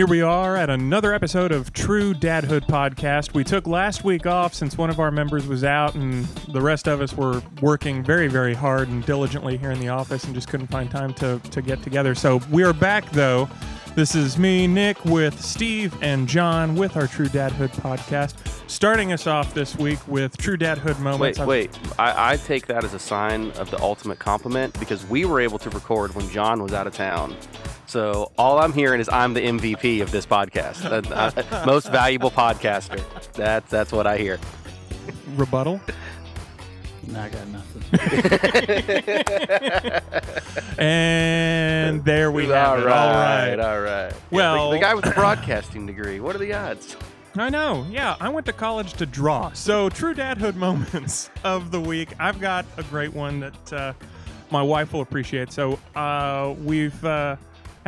Here we are at another episode of True Dadhood Podcast. We took last week off since one of our members was out, and the rest of us were working very, very hard and diligently here in the office and just couldn't find time to, to get together. So we are back, though. This is me, Nick, with Steve and John with our True Dadhood Podcast. Starting us off this week with True Dadhood moments. Wait, wait. I, I take that as a sign of the ultimate compliment because we were able to record when John was out of town. So all I'm hearing is I'm the MVP of this podcast, Uh, uh, most valuable podcaster. That's that's what I hear. Rebuttal. No, I got nothing. And there we have all it. right, All right. all right. Yeah, Well- the, the guy with the broadcasting degree. What are the odds? I know. Yeah, I went to college to draw. So, true dadhood moments of the week. I've got a great one that uh, my wife will appreciate. So, uh, we've uh,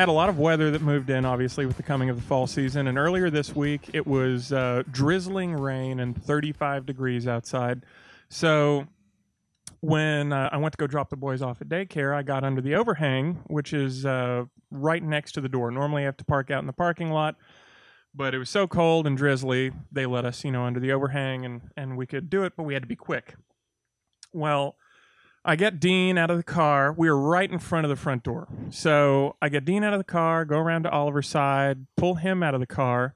had a lot of weather that moved in, obviously, with the coming of the fall season. And earlier this week, it was uh, drizzling rain and 35 degrees outside. So, when uh, I went to go drop the boys off at daycare, I got under the overhang, which is uh, right next to the door. Normally, I have to park out in the parking lot but it was so cold and drizzly they let us you know under the overhang and and we could do it but we had to be quick well i get dean out of the car. We are right in front of the front door. So i get dean out of the car go around to oliver's side pull him out of the car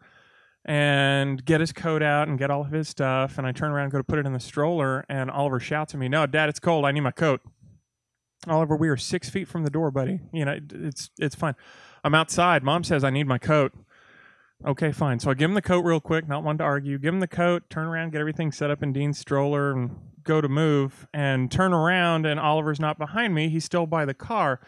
and get his coat out and get all of his stuff and i turn around and go to put it in the stroller and oliver shouts at me no dad it's cold. I need my coat. Oliver we are six feet from the door buddy. You know it's it's fine. I'm outside. Mom says i need my coat. Okay, fine. So I give him the coat real quick, not one to argue. Give him the coat, turn around, get everything set up in Dean's stroller, and go to move. And turn around, and Oliver's not behind me. He's still by the car,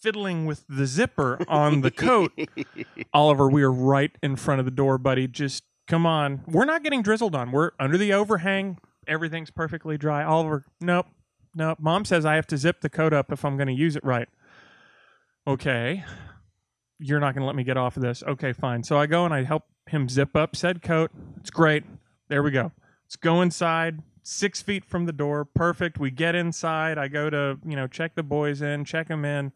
fiddling with the zipper on the coat. Oliver, we are right in front of the door, buddy. Just come on. We're not getting drizzled on. We're under the overhang. Everything's perfectly dry. Oliver, nope, nope. Mom says I have to zip the coat up if I'm going to use it right. Okay you're not going to let me get off of this. Okay, fine. So I go and I help him zip up said coat. It's great. There we go. Let's go inside. Six feet from the door. Perfect. We get inside. I go to, you know, check the boys in, check them in.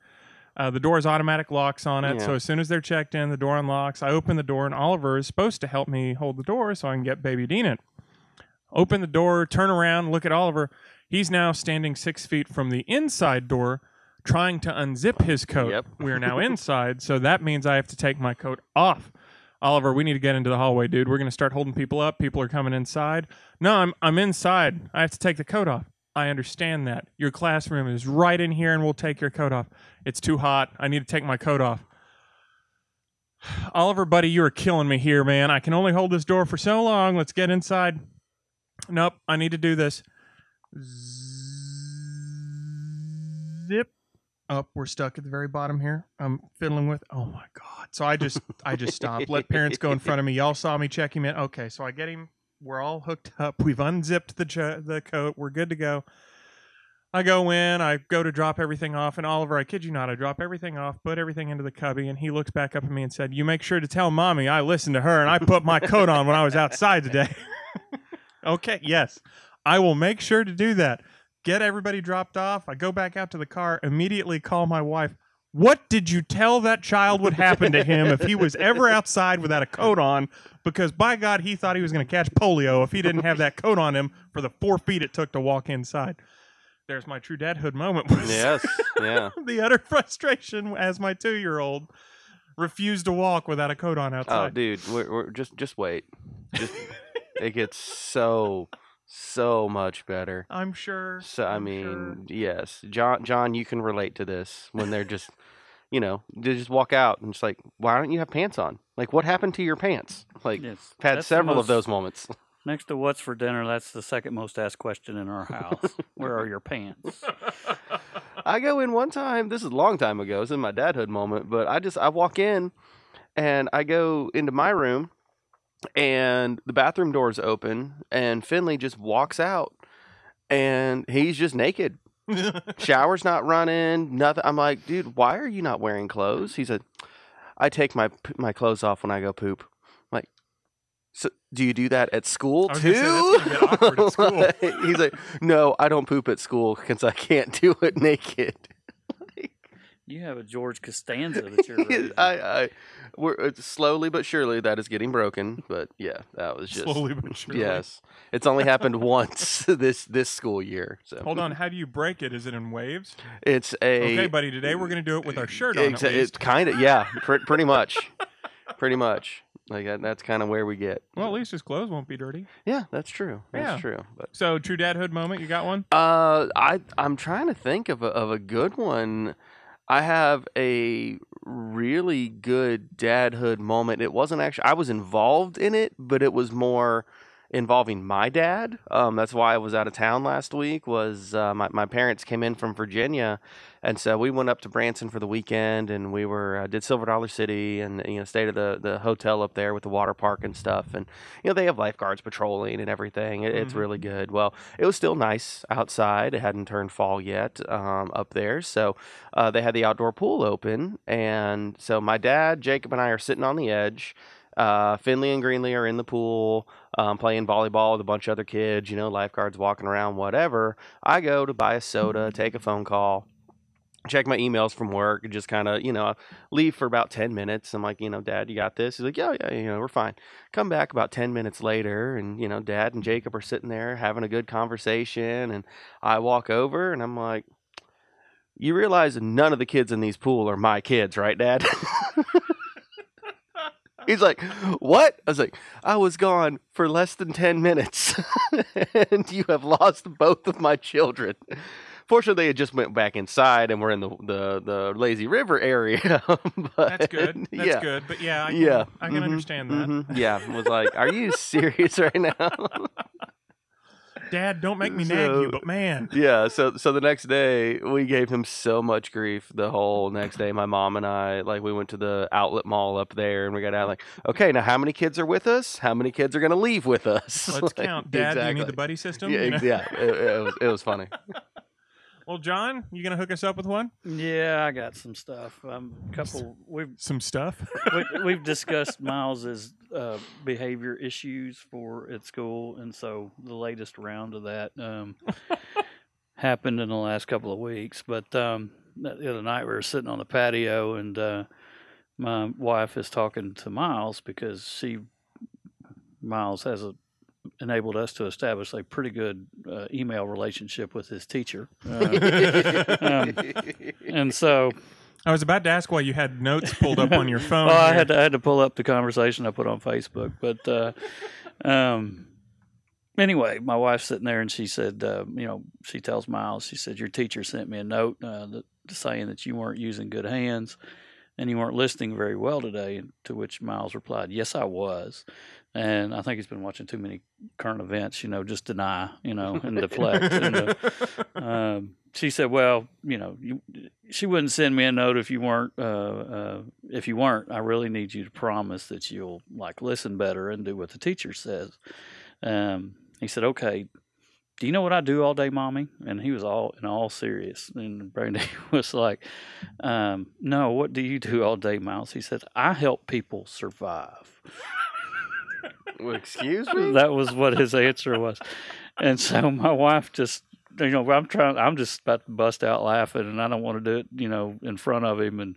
Uh, the door's automatic locks on it. Yeah. So as soon as they're checked in, the door unlocks. I open the door, and Oliver is supposed to help me hold the door so I can get baby Dean in. Open the door, turn around, look at Oliver. He's now standing six feet from the inside door, trying to unzip his coat. Yep. We are now inside, so that means I have to take my coat off. Oliver, we need to get into the hallway, dude. We're to start holding people up. People are coming inside. No, I'm I'm inside. I have to take the coat off. I understand that. Your classroom is right in here and we'll take your coat off. It's too hot. I need to take my coat off. Oliver, buddy, you are killing me here, man. I can only hold this door for so long. Let's get inside. Nope, I need to do this. Up. We're stuck at the very bottom here. I'm fiddling with. Oh my god! So I just I just stopped. Let parents go in front of me. Y'all saw me check him in. Okay, so I get him. We're all hooked up. We've unzipped the the coat. We're good to go. I go in. I go to drop everything off, and Oliver, I kid you not, I drop everything off, put everything into the cubby, and he looks back up at me and said, "You make sure to tell mommy I listened to her and I put my coat on when I was outside today." okay, yes, I will make sure to do that get everybody dropped off. I go back out to the car, immediately call my wife. What did you tell that child would happen to him if he was ever outside without a coat on? Because by God, he thought he was going to catch polio if he didn't have that coat on him for the four feet it took to walk inside. There's my true dadhood moment. Was yes, yeah. the utter frustration as my two-year-old refused to walk without a coat on oh, outside. Oh, dude, we're, we're just just wait. Just it gets so so much better. I'm sure. So I I'm mean, sure. yes, John. John, you can relate to this when they're just, you know, they just walk out and it's like, why don't you have pants on? Like, what happened to your pants? Like, Yes, I've had that's the several of most- those moments. Next to what's for dinner, that's the second most asked question in our house. Where are your pants? I go in one time. This is a long time ago. This is my dadhood moment. But I just I walk in, and I go into my room, and the bathroom door's open, and Finley just walks out, and he's just naked. Shower's not running. Nothing. I'm like, dude, why are you not wearing clothes? He said, I take my my clothes off when I go poop. I'm like, so do you do that at school too? say, that's gonna get awkward at school. He's like, no, I don't poop at school because I can't do it naked. You have a George Costanza that you're raising. I, I, we're slowly but surely that is getting broken. But yeah, that was just Slowly but surely. Yes, it's only happened once this this school year. So Hold on. How do you break it? Is it in waves? it's a Okay, buddy. Today we're going to do it with our shirt on. Exa- at it's kind of yeah, pr- pretty much, pretty much. Like that, that's kind of where we get. Well, at least his clothes won't be dirty. Yeah, that's true. That's Yeah. true. But So, true dadhood moment. You got one? uh, I I'm trying to think of a, of a good one. I have a really good dadhood moment. It wasn't actually I was involved in it, but it was more involving my dad. Um, that's why I was out of town last week. Was uh, my my parents came in from Virginia, and so we went up to Branson for the weekend, and we were uh, did Silver Dollar City, and you know stayed at the the hotel up there with the water park and stuff, and you know they have lifeguards patrolling and everything. It, It's Mhm. really good. Well, it was still nice outside. It hadn't turned fall yet um, up there, so uh, they had the outdoor pool open, and so my dad, Jacob, and I are sitting on the edge. Uh, Finley and Greenlee are in the pool um, playing volleyball with a bunch of other kids, you know, lifeguards walking around, whatever. I go to buy a soda, take a phone call, check my emails from work, and just kind of, you know, leave for about 10 minutes. I'm like, you know, Dad, you got this? He's like, yeah, yeah, you know, we're fine. Come back about 10 minutes later, and, you know, Dad and Jacob are sitting there having a good conversation. And I walk over and I'm like, you realize none of the kids in these pool are my kids, right, Dad? He's like, What? I was like, I was gone for less than 10 minutes, and you have lost both of my children. Fortunately, they had just went back inside and we're in the, the, the lazy river area. but, That's good. That's yeah. good. But yeah, I can, Yeah. I can Mhm, understand that. mhm. Yeah. I was like, Are you serious right now? Dad, don't make me nag you, but man, yeah so so the next day we gave him so much grief the whole next day my mom and i like we went to the outlet mall up there and we got out like okay now how many kids are with us how many kids are going to leave with us let's Like, count. Dad, do you need the buddy system? yeah, You know? yeah it, it was, it was funny Well, John, you gonna hook us up with one? Yeah, I got some stuff. Um, couple we've Some stuff. we, we've discussed Miles's uh, behavior issues for at school, and so the latest round of that um, happened in the last couple of weeks. But um, the other night we were sitting on the patio, and uh, my wife is talking to Miles because she Miles has a, enabled us to establish a pretty good uh, email relationship with his teacher, uh, um, and so. I was about to ask why you had notes pulled up on your phone. Well, I had to, I had to pull up the conversation I put on Facebook, but uh, um, anyway, my wife's sitting there and she said, uh, you know, she tells Miles, she said, your teacher sent me a note uh, that, saying that you weren't using good hands and you weren't listening very well today. To which Miles replied, "Yes, I was." And I think he's been watching too many current events, you know, just deny, you know, and deflect. and, uh, um, she said, "Well, you know, you, she wouldn't send me a note if you weren't. Uh, uh, if you weren't, I really need you to promise that you'll like listen better and do what the teacher says." Um, he said, "Okay." Do you know what I do all day, mommy? And he was all in all serious. And Brandy was like, um, "No, what do you do all day, Miles?" He said, "I help people survive." Well, excuse me that was what his answer was. And so my wife just, you know, I'm trying, I'm just about to bust out laughing, and I don't want to do it, you know, in front of him. And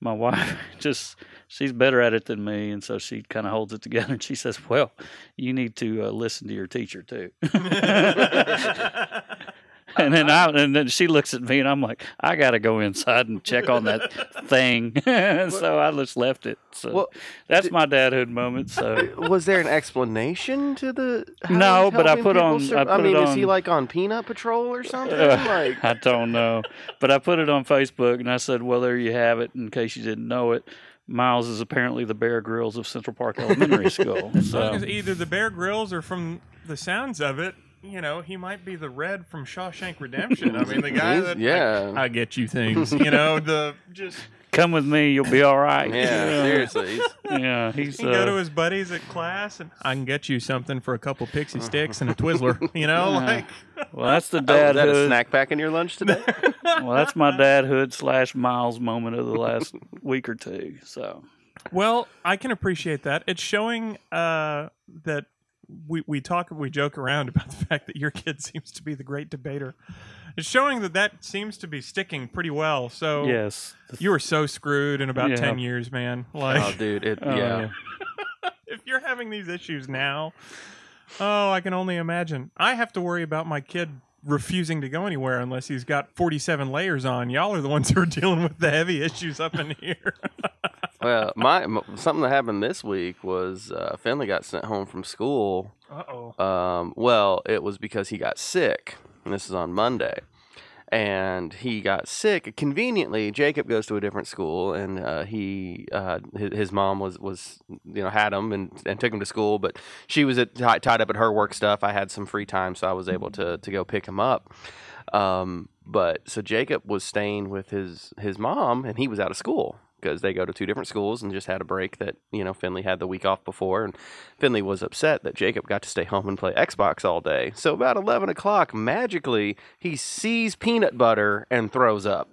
my wife just, she's better at it than me, and so she kind of holds it together. And she says, "Well, you need to uh, listen to your teacher too." and then I, and then she looks at me, and I'm like, I got to go inside and check on that thing. so I just left it. So Well, that's my dadhood moment. So. was there an explanation to the No, but I put on- sur- I put it mean is he on- like on peanut patrol or something Uh, like I don't know. But I put it on Facebook and I said, well, there you have it. In case you didn't know it, Miles is apparently the Bear Grylls of Central Park Elementary School. As So, either the Bear Grylls or from the sounds of it, you know, he might be the Red from Shawshank Redemption. I mean, the guy He's- that like, yeah I get you things. You know, the just come with me, you'll be all right. yeah seriously he's- Yeah, he's. he can go to Uh, his buddies at class and I can get you something for a couple pixie sticks and a Twizzler. You know, Yeah. like well, that's the Oh, was that a dadhood. snack pack in your lunch today well, that's my dadhood slash Miles moment of the last week or two. So, Well, I can appreciate that. It's showing uh, that we we talk we joke around about the fact that your kid seems to be the great debater. It's showing that that seems to be sticking pretty well. So Yes. you were so screwed in about Yeah. ten years, man. Oh, like Oh, dude, it Oh, yeah. if you're having these issues now, oh, I can only imagine. I have to worry about my kid refusing to go anywhere unless he's got 47 layers on. Y'all are the ones who are dealing with the heavy issues up in here. Well, my something that happened this week was uh, Finley got sent home from school. Uh oh. Um, well, it was because he got sick. And this is on Monday. And he got sick. Conveniently, Jacob goes to a different school, and uh, he uh, his, his mom was was you know had him and, and took him to school, but she was at, ti- tied up at her work stuff. I had some free time, so I was able to to go pick him up. Um, but so Jacob was staying with his his mom, and he was out of school because they go to two different schools and just had a break that you know Finley had the week off before, and Finley was upset that Jacob got to stay home and play Xbox all day. So about eleven o'clock, magically he sees peanut butter and throws up.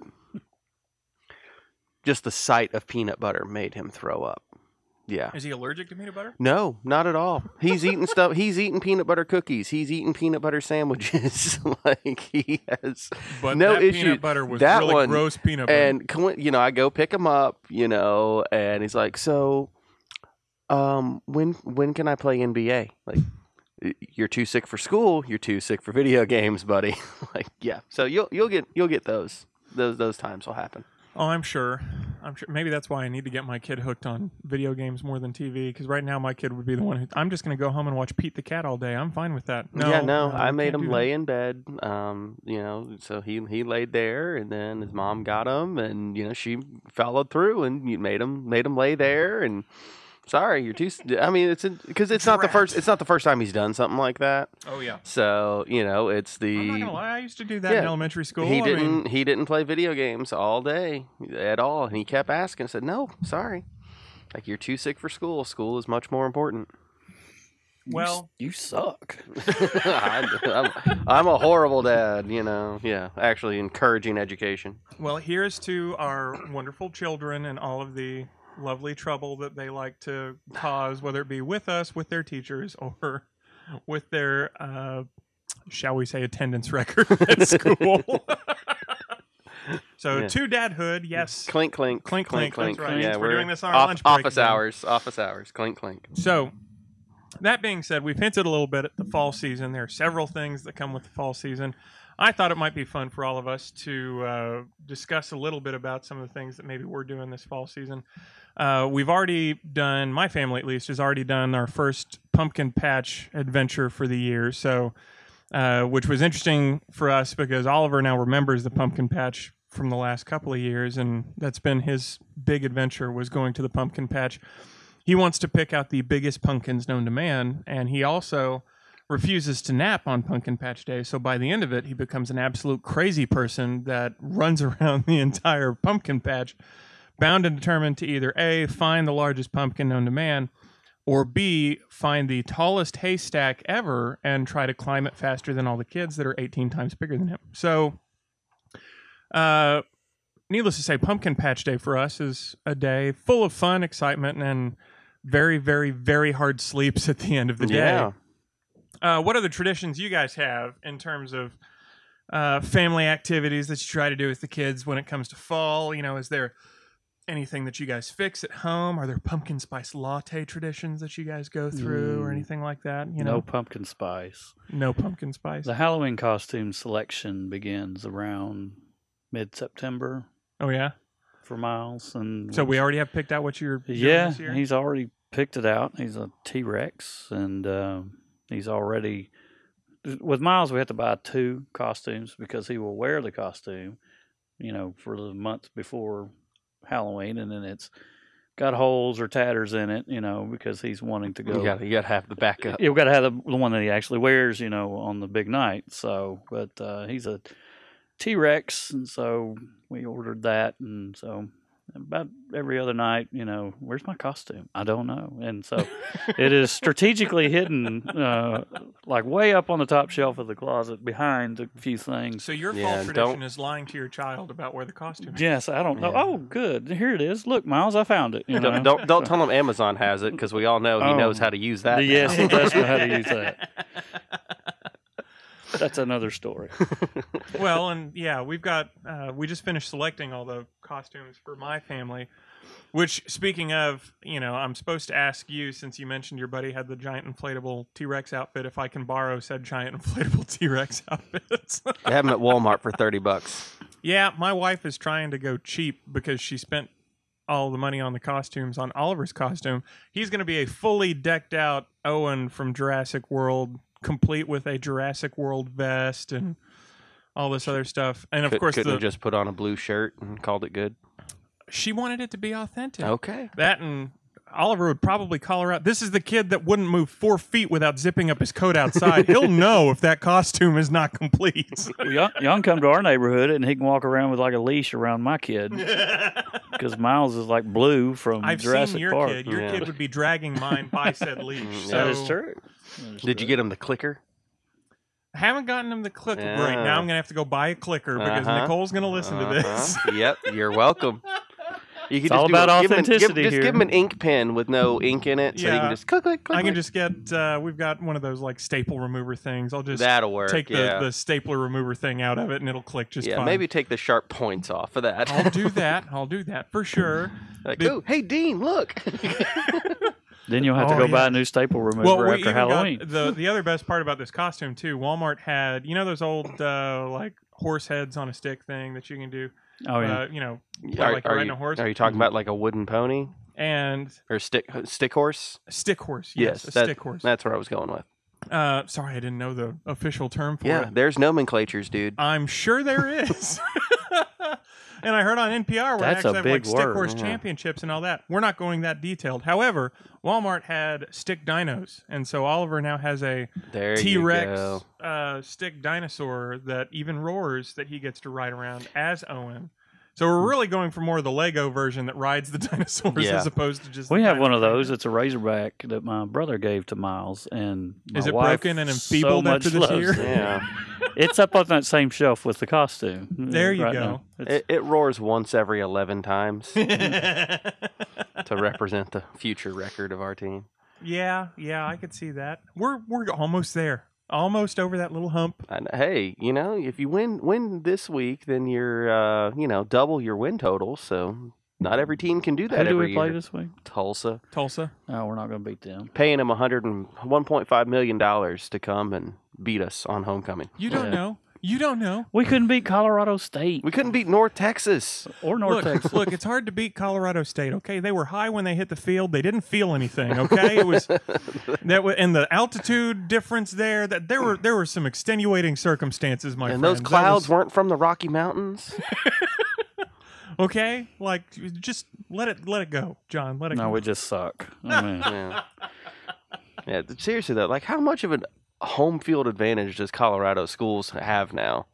Just the sight of peanut butter made him throw up. Yeah. Is he allergic to peanut butter? No, not at all. He's eating stuff. He's eating peanut butter cookies. He's eating peanut butter sandwiches. like he has But no that issue. peanut butter was That really one- gross peanut butter. and you know, I go pick him up, you know, and he's like, "So, um, when when can I play NBA? Like, you're too sick for school. You're too sick for video games, buddy. like, yeah. So you'll you'll get you'll get those those those times will happen. Oh, I'm sure. I'm sure. Maybe that's why I need to get my kid hooked on video games more than TV. Because right now my kid would be the one who I'm just going to go home and watch Pete the Cat all day. I'm fine with that. No, yeah, no, I made him do that. lay in bed. Um, you know, so he he laid there, and then his mom got him, and you know she followed through, and made him made him lay there, and. Sorry, you're too. I mean, it's because it's not the first. It's not the first time he's done something like that. Oh yeah. So you know, it's the I'm not gonna lie. I used to do that in elementary school. he I didn't mean, he didn't play video games all day at all, and he kept asking. I said, "No, sorry, like you're too sick for school. School is much more important." Well, you suck. I'm, I'm, I'm a horrible dad, you know. Yeah, actually encouraging education. well, here's to our wonderful children and all of the lovely trouble that they like to cause, whether it be with us, with their teachers, or with their, uh, shall we say, attendance record at school. so Yeah. to dadhood, yes. Clink clink Clink, clink, that's right. Yeah, We're doing this on our off- lunch break office hours. Office hours. Clink clink. So, that being said, we've hinted a little bit at the fall season. There are several things that come with the fall season. I thought it might be fun for all of us to uh, discuss a little bit about some of the things that maybe we're doing this fall season. Uh, we've already done, my family at least, has already done our first pumpkin patch adventure for the year. So, uh, which was interesting for us because Oliver now remembers the pumpkin patch from the last couple of years, and that's been his big adventure was going to the pumpkin patch he wants to pick out the biggest pumpkins known to man, and he also refuses to nap on Pumpkin Patch Day. So by the end of it, he becomes an absolute crazy person that runs around the entire pumpkin patch, bound and determined to either A, find the largest pumpkin known to man, or B, find the tallest haystack ever and try to climb it faster than all the kids that are 18 times bigger than him. So, uh, needless to say, Pumpkin Patch Day for us is a day full of fun, excitement, and very, very, very hard sleeps at the end of the day. Yeah. Uh, what are the traditions you guys have in terms of uh, family activities that you try to do with the kids when it comes to fall? You know, is there anything that you guys fix at home? Are there pumpkin spice latte traditions that you guys go through, or Mm. anything like that? You know, no pumpkin spice. no pumpkin spice. The Halloween costume selection begins around mid September Oh yeah. for Miles, and So we already have picked out what you're doing yeah, this year? he's already picked it out. He's a T Rex, and um, he's already with Miles. We have to buy two costumes because he will wear the costume, you know, for the month before Halloween, and then it's got holes or tatters in it, you know, because he's wanting to go. You got you got to have the backup. You've got to have the, the one that he actually wears, you know, on the big night. So, but uh, he's a T Rex, and so we ordered that, and so about every other night, you know, where's my costume? I don't know. And so it is strategically hidden, uh, like way up on the top shelf of the closet behind a few things. So your Yeah, fault don't- tradition is lying to your child about where the costume is. Yes, I don't know. Yeah. Oh, good. Here it is. Look, Miles, I found it. You know? Don't don't, don't tell him Amazon has it because we all know he Oh. knows how to use that. Yes, now. he does know how to use that. That's another story. well, and yeah, we've got uh, we just finished selecting all the costumes for my family. Which, speaking of, you know, I'm supposed to ask you since you mentioned your buddy had the giant inflatable T Rex outfit, if I can borrow said giant inflatable T Rex outfits. They have them at Walmart for thirty bucks. yeah, my wife is trying to go cheap because she spent all the money on the costumes on Oliver's costume. He's going to be a fully decked out Owen from Jurassic World, complete with a Jurassic World vest and all this other stuff. And of Could, course, couldn't the, have just put on a blue shirt and called it good. she wanted it to be authentic. Okay. That and Oliver would probably call her out. This is the kid that wouldn't move four feet without zipping up his coat outside. He'll know if that costume is not complete. Well, Young, Young come to our neighborhood and he can walk around with like a leash around my kid because Miles is like blue from I've Jurassic seen your Park. kid. Your Yeah. kid would be dragging mine by said leash. So That is true. That is Did you get him the clicker? I haven't gotten him the clicker. Yeah. Right now, I'm gonna have to go buy a clicker because Uh-huh. Nicole's gonna listen to this. Uh-huh. yep, you're welcome. You can It's all do about it. Give him an- give- authenticity just give him an ink pen with no ink in it, so he Yeah. can just click, click, click. I can click. just get. Uh, we've got one of those like staple remover things. I'll just That'll work. take the, yeah. the stapler remover thing out of it, and it'll click just yeah, fine. maybe take the sharp points off of that. I'll do that. I'll do that for sure. like, Did- oh, hey Dean, look. Then you'll have to Oh, go yeah. buy a new staple remover Well, we after Halloween. the the other best part about this costume too. Walmart had you know those old uh, like horse heads on a stick thing that you can do. oh yeah. Uh, you know, are, like are riding you, a horse? are you talking about like a wooden pony and or stick stick horse? stick horse. Yes, Yes, a that- stick horse. That's where I was going with. Uh, sorry, I didn't know the official term for Yeah, it. Yeah, there's nomenclatures, dude. I'm sure there is. and I heard on NPR where That's they actually have like stick word. horse Yeah. championships and all that. We're not going that detailed. However, Walmart had stick dinos, and so Oliver now has a T Rex uh, stick dinosaur that even roars that he gets to ride around as Owen. So we're hmm. really going for more of the Lego version that rides the dinosaurs Yeah. as opposed to just. we the have one of dinosaurs. those. It's a Razorback that my brother gave to Miles, and my Is it wife broken and so enfeebled much after this loves year? it. Yeah, It's up on that same shelf with the costume. There you right go. now. It's- it, it roars once every eleven times to represent the future record of our team. Yeah, yeah, I could see that. We're we're almost there, almost over that little hump. And hey, you know, if you win win this week, then you're uh, you know double your win total. So not every team can do that Who do every we play year. this week? Tulsa Tulsa. No, we're not going to beat them. paying them 100 and 1.5 million dollars to come and beat us on homecoming. You don't Yeah. know. You don't know. We couldn't beat Colorado State We couldn't beat North Texas. or North look, Texas. look, it's hard to beat Colorado State. Okay, they were high when they hit the field. They didn't feel anything. Okay, it was that wa- and the altitude difference there. That there were there were some extenuating circumstances, my friend. and friend. those That clouds was- weren't from the Rocky Mountains. okay. Like just let it let it go, John. Let it no, go. we just suck. I mean, yeah. yeah, th- seriously though, like how much of a home field advantage does Colorado schools have now?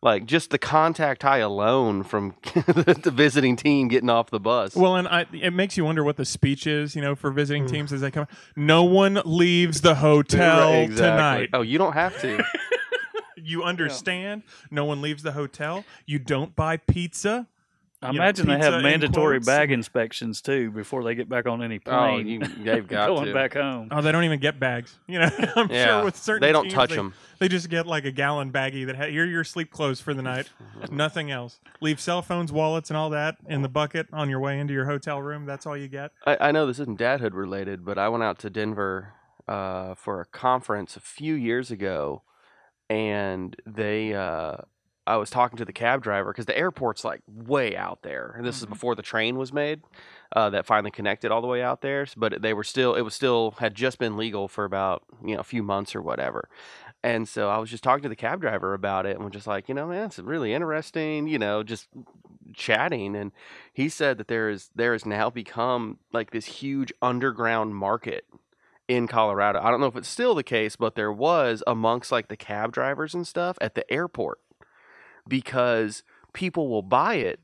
Like just the contact high alone from the visiting team getting off the bus. Well, and I, it makes you wonder what the speech is, you know, for Hmm. visiting teams as they come. No one leaves the hotel Exactly. tonight. Oh, you don't have to. You understand? No one leaves the hotel. You don't buy pizza. I You know, imagine they have mandatory quotes. bag inspections too before they get back on any plane. oh, plane. you, they've got going to. back home. Oh, they don't even get bags. You know, I'm Yeah, sure with certain they don't teams, touch they, them. They just get like a gallon baggie that ha- here are your sleep clothes for the night. Nothing else. Leave cell phones, wallets, and all that in the bucket on your way into your hotel room. That's all you get. I, I know this isn't dadhood related, but I went out to Denver uh, for a conference a few years ago, and they. Uh, I was talking to the cab driver because the airport's like way out there, and this is Mhm. before the train was made uh, that finally connected all the way out there. But they were still, it was still had just been legal for about you know a few months or whatever. And so I was just talking to the cab driver about it, and was just like, you know, man, it's really interesting, you know, just chatting. And he said that there is there has now become like this huge underground market in Colorado. I don't know if it's still the case, but there was amongst like the cab drivers and stuff at the airport because people will buy it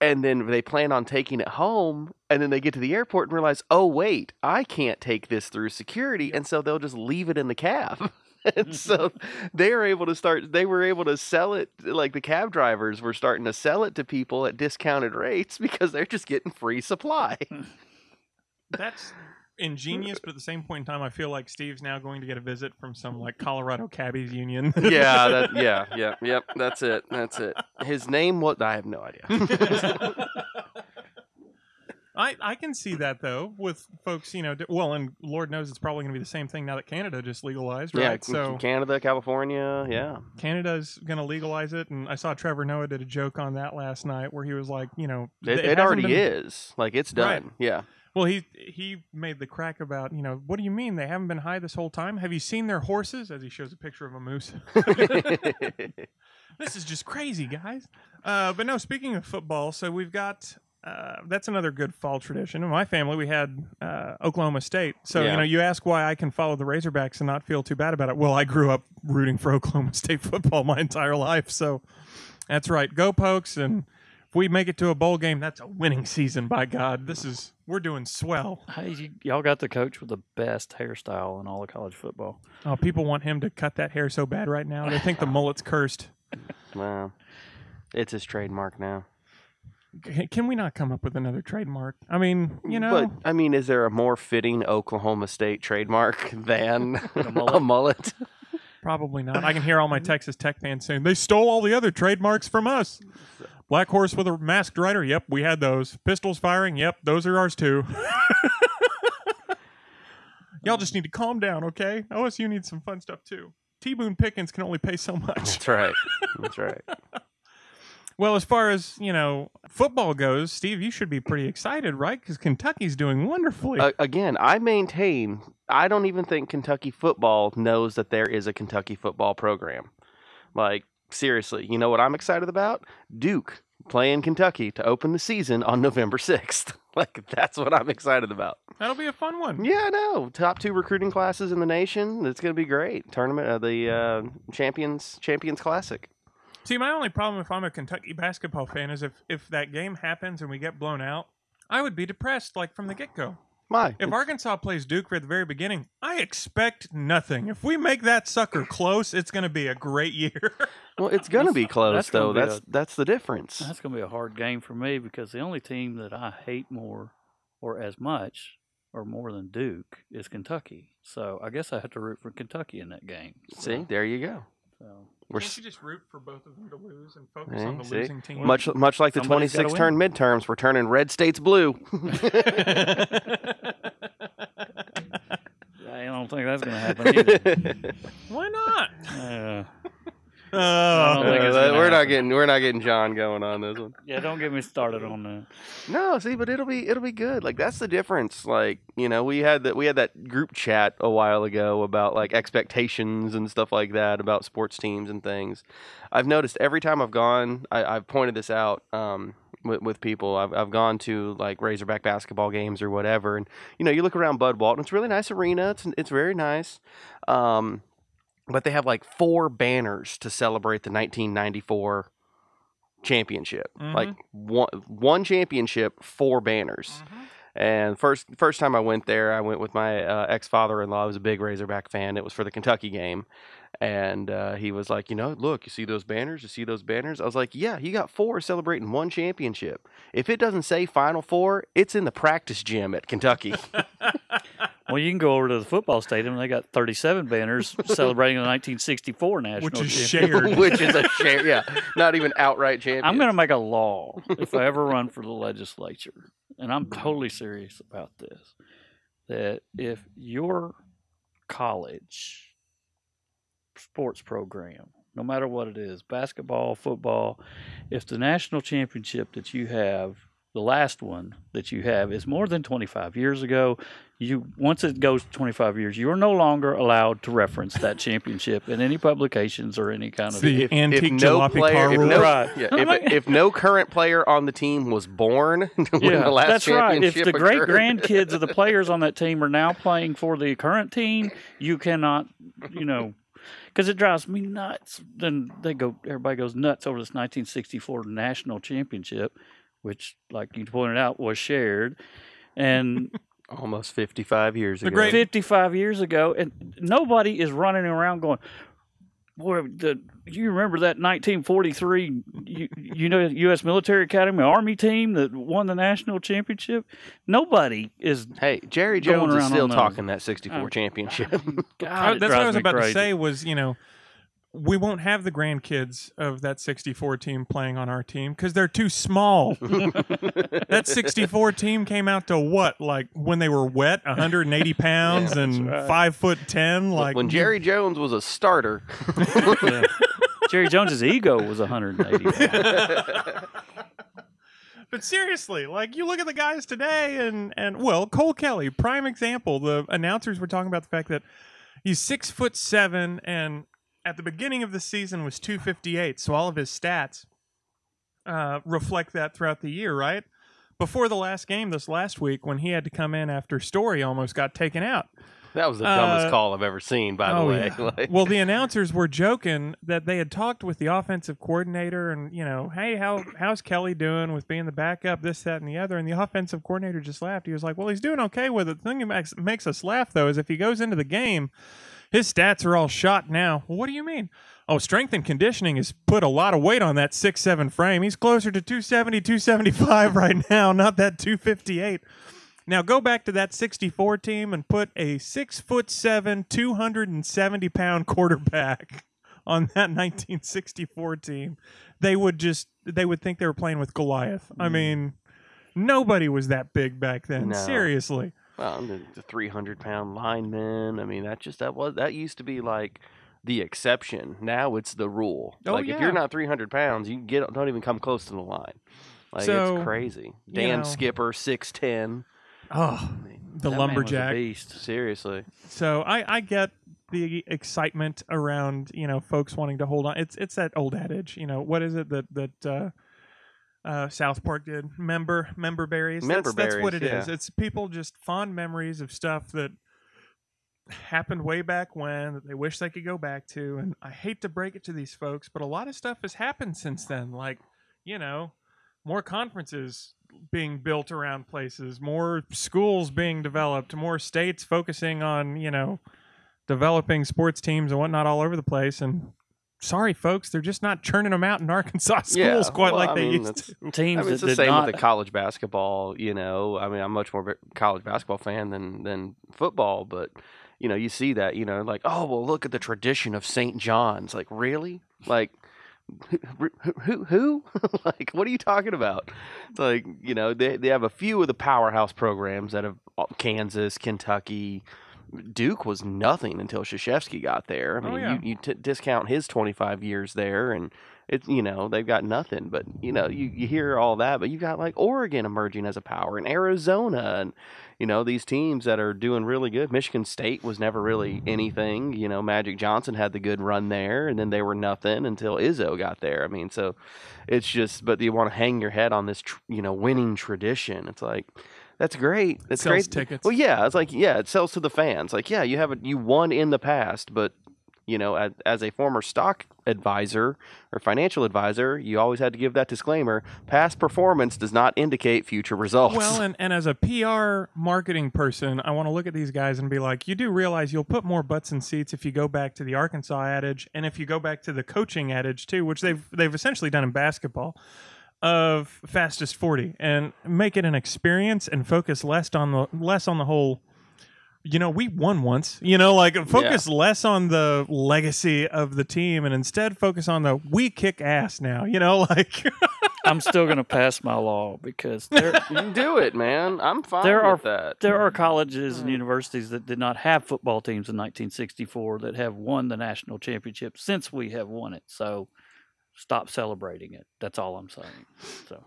and then they plan on taking it home and then they get to the airport and realize oh wait i can't take this through security and so they'll just leave it in the cab. And mm-hmm. so they were able to start they were able to sell it like the cab drivers were starting to sell it to people at discounted rates because they're just getting free supply. Hmm. That's ingenious, but at the same point in time, I feel like Steve's now going to get a visit from some like Colorado Cabbies Union. yeah that, yeah yeah yep that's it that's it his name What? i have no idea I, I can see that though with folks, you know, d- well, and Lord knows it's probably going to be the same thing now that Canada just legalized, yeah right? so canada california yeah Canada's going to legalize it, and I saw Trevor Noah did a joke on that last night where he was like, you know, it, it, hasn't already been- is like it's done Right. yeah Well, he he made the crack about, you know, what do you mean they haven't been high this whole time? Have you seen their horses? As he shows a picture of a moose. this is just crazy, guys. Uh, but no, speaking of football, so we've got uh, that's another good fall tradition. In my family, we had uh, Oklahoma State. So Yeah. you know, you ask why I can follow the Razorbacks and not feel too bad about it. Well, I grew up rooting for Oklahoma State football my entire life, so that's right. Go Pokes, and if we make it to a bowl game, that's a winning season. By God, this is we're doing swell. Hey, you, y'all got the coach with the best hairstyle in all of college football. Oh, people want him to cut that hair so bad right now. They think the mullet's cursed. Wow. It's his trademark now. C- Can we not come up with another trademark? I mean, you know, But I mean, is there a more fitting Oklahoma State trademark than A mullet? a mullet? probably not. I can hear all my Texas Tech fans saying they stole all the other trademarks from us. Black horse with a masked rider. Yep, we had those. Pistols firing. Yep, those are ours too. Y'all just need to calm down, okay? OSU needs some fun stuff too. T Boone Pickens can only pay so much. That's right. That's right. Well, as far as you know, football goes, Steve, you should be pretty excited, right? Because Kentucky's doing wonderfully. Uh, again, I maintain I don't even think Kentucky football knows that there is a Kentucky football program. Like seriously, you know what I'm excited about? Duke playing Kentucky to open the season on November 6th. Like that's what I'm excited about. That'll be a fun one. Yeah, I know. Top two recruiting classes in the nation. It's going to be great. Tournament of the uh, Champions Champions Classic. See, my only problem if I'm a Kentucky basketball fan is if if that game happens and we get blown out, I would be depressed like from the get go. Why? If Arkansas plays Duke at the very beginning, I expect nothing. If we make that sucker close, it's going to be a great year. well, it's going to be close that's though. be That's a- that's the difference. That's going to be a hard game for me because the only team that I hate more or as much or more than Duke is Kentucky. So I guess I have to root for Kentucky in that game. See, there you go. So, We're Can't you just root for both of them to lose and focus Hey, on the see? losing team? much much like the Somebody's gotta 26 turn midterms. We're turning red states blue. I don't think that's going to happen either. Why not? Uh, Oh, don't think it's that- gonna we're not happen. getting we're not getting John going on this one. yeah, don't get me started on that. No, see, but it'll be it'll be good. Like that's the difference. Like you know, we had that we had that group chat a while ago about like expectations and stuff like that about sports teams and things. I've noticed every time I've gone, I, I've pointed this out um, with with people. I've I've gone to like Razorback basketball games or whatever, and you know, you look around Bud Walton. It's a really nice arena. It's it's very nice. Um, but they have like four banners to celebrate the 1994 championship. Like one one championship, four banners. And first first time I went there, I went with my uh, ex father in law. I was a big Razorback fan. It was for the Kentucky game, and uh, he was like, you know, look, you see those banners? You see those banners? I was like, yeah, you got four celebrating one championship. If it doesn't say Final Four, it's in the practice gym at Kentucky. Well, you can go over to the football stadium and they got 37 banners celebrating the 1964 national which is championship. shared. which is a share. Yeah, not even outright champion. I'm going to make a law if I ever run for the legislature, and I'm totally serious about this, that if your college sports program, no matter what it is, basketball, football, if the national championship that you have, the last one that you have is more than 25 years ago, you once it goes 25 years, you are no longer allowed to reference that championship in any publications or any kind of the antique jalopy player, car if no, Right. yeah, if, if no current player on the team was born when the last that's right. If the great grandkids of the players on that team are now playing for the current team, you cannot, you know, because it drives me nuts. Then they go, everybody goes nuts over this 1964 national championship. which, like you pointed out, was shared. And Almost 55 years The ago. great- 55 years ago, and nobody is running around going, "Boy, the, you remember that 1943, you, you know, U.S. Military Academy Army team that won the national championship?" Nobody is. Hey, Jerry Going Jones is still on those. talking that 64 Um, championship. God, that's what I was me about to say was, you know, we won't have the grandkids of that 64 team playing on our team because they're too small. that 64 team came out to what? Like when they were wet, 180 pounds and right. five foot 10? Like when Jerry Jones was a starter, Yeah. Jerry Jones's ego was 180. pounds. But seriously, like you look at the guys today, and and well, Cole Kelley, prime example. The announcers were talking about the fact that he's six foot seven, and at the beginning of the season was two fifty eight. So all of his stats uh, reflect that throughout the year, right? Before the last game this last week, when he had to come in after Storey almost got taken out. that was the dumbest Uh, call I've ever seen, by the Oh, way. yeah. Like- well, the announcers were joking that they had talked with the offensive coordinator and, you know, hey, how how's Kelley doing with being the backup, this, that, and the other? And the offensive coordinator just laughed. He was like, well, he's doing okay with it. The thing that makes, makes us laugh, though, is if he goes into the game, his stats are all shot now. Well, what do you mean? Oh, strength and conditioning has put a lot of weight on that six seven frame. He's closer to 270, 275 right now, not that 258. Now go back to that 64 team and put a six foot seven, 270 pound quarterback on that 1964 team. They would just they would think they were playing with Goliath. I mm. mean, nobody was that big back then. No. Seriously. Well, the, the 300 pound lineman. I mean, that just that was that used to be like the exception. Now it's the rule. Oh, like if you're not 300 pounds, you get don't even come close to the line. Like So, it's crazy. you Dan know- Skipper, 6'10. Oh, the That man was a lumberjack. beast. Seriously. So I, I get the excitement around you know folks wanting to hold on. It's it's that old adage. You know what is it that that uh, uh, South Park did? Member member berries. Member that's, that's what it berries, is. It's people just fond memories of stuff that happened way back when that they wish they could go back to. And I hate to break it to these folks, but a lot of stuff has happened since then. Like you know, more conferences being built around places, more schools being developed, more states focusing on, you know, developing sports teams and whatnot all over the place. And sorry, folks, they're just not churning them out in Arkansas schools Yeah, quite well, like I they mean, used to. Teams I mean, it's that the did same not. with the college basketball. You know, I mean, I'm much more of a college basketball fan than than football, but you know, you see that. You know, like, oh well, look at the tradition of St. John's. Like, really? Like, who? Who? who? like, what are you talking about? It's like, you know, they they have a few of the powerhouse programs out have uh, Kansas, Kentucky. Duke was nothing until Krzyzewski got there. I Oh, mean, yeah. you, you t- discount his 25 years there, and it's you know they've got nothing. But you know you, you hear all that, but you got like Oregon emerging as a power, and Arizona, and you know these teams that are doing really good. Michigan State was never really anything. You know Magic Johnson had the good run there, and then they were nothing until Izzo got there. I mean, so it's just but you want to hang your head on this tr- you know winning tradition. It's like. That's great. That's Sells great. tickets. Well, yeah, it's like yeah, it sells to the fans. Like yeah, you have a, you won in the past, but you know, as, as a former stock advisor or financial advisor, you always had to give that disclaimer: past performance does not indicate future results. Well, and, and as a PR marketing person, I want to look at these guys and be like, you do realize you'll put more butts in seats if you go back to the Arkansas adage, and if you go back to the coaching adage too, which they've they've essentially done in basketball, of fastest forty, and make it an experience and focus less on the less on the whole. You know, we won once. You know, like focus less on the legacy of the team and instead focus on the we kick ass now. You know, like I'm still going to pass my law because there you can do it, man. I'm fine There with that. there are colleges and universities that did not have football teams in 1964 that have won the national championship since we have won it. So stop celebrating it. That's all I'm saying. So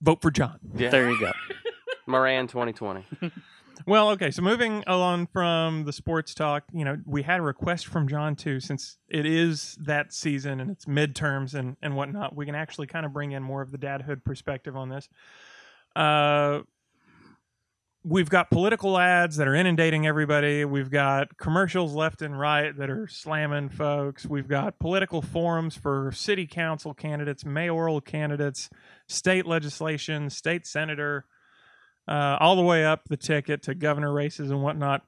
vote for John. Yeah. there you go. Moran 2020. Well, okay. So moving along from the sports talk, you know, we had a request from John too, since it is that season and it's midterms and and whatnot. We can actually kind of bring in more of the dadhood perspective on this. Uh, we've got political ads that are inundating everybody. We've got commercials left and right that are slamming folks. We've got political forums for city council candidates, mayoral candidates, state legislation, state senator, uh, all the way up the ticket to governor races and whatnot.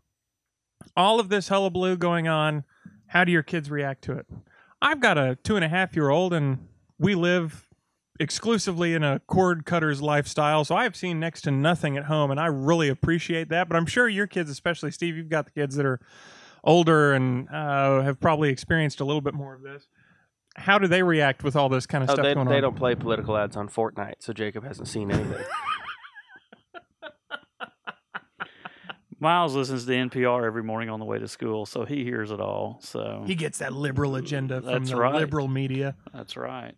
All of this hullabaloo going on. How do your kids react to it? I've got a two and a half year old, and we live exclusively in a cord cutter's lifestyle. So I've seen next to nothing at home, and I really appreciate that. But I'm sure your kids, especially Steve, you've got the kids that are older and uh, have probably experienced a little bit more of this. How do they react with all this kind of Oh, stuff they, going they on? don't play political ads on Fortnite, so Jacob hasn't seen anything. Miles listens to NPR every morning on the way to school, so he hears it all. So He gets that liberal agenda from That's the right. liberal media. that's right.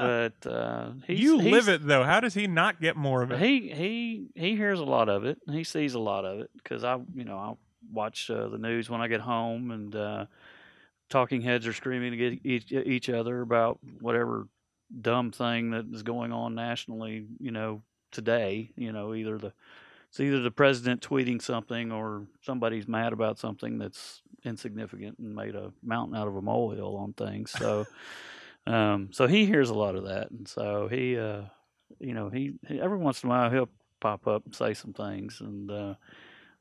But uh, he's, you live it though. How does he not get more of it? He he he hears a lot of it. He sees a lot of it because I you know I watch uh, the news when I get home and uh, talking heads are screaming at each, each other about whatever dumb thing that is going on nationally. You know today. You know either the it's either the president tweeting something or somebody's mad about something that's insignificant and made a mountain out of a molehill on things. So. Um, so he hears a lot of that, and so he, uh, you know, he, he every once in a while he'll pop up and say some things, and uh,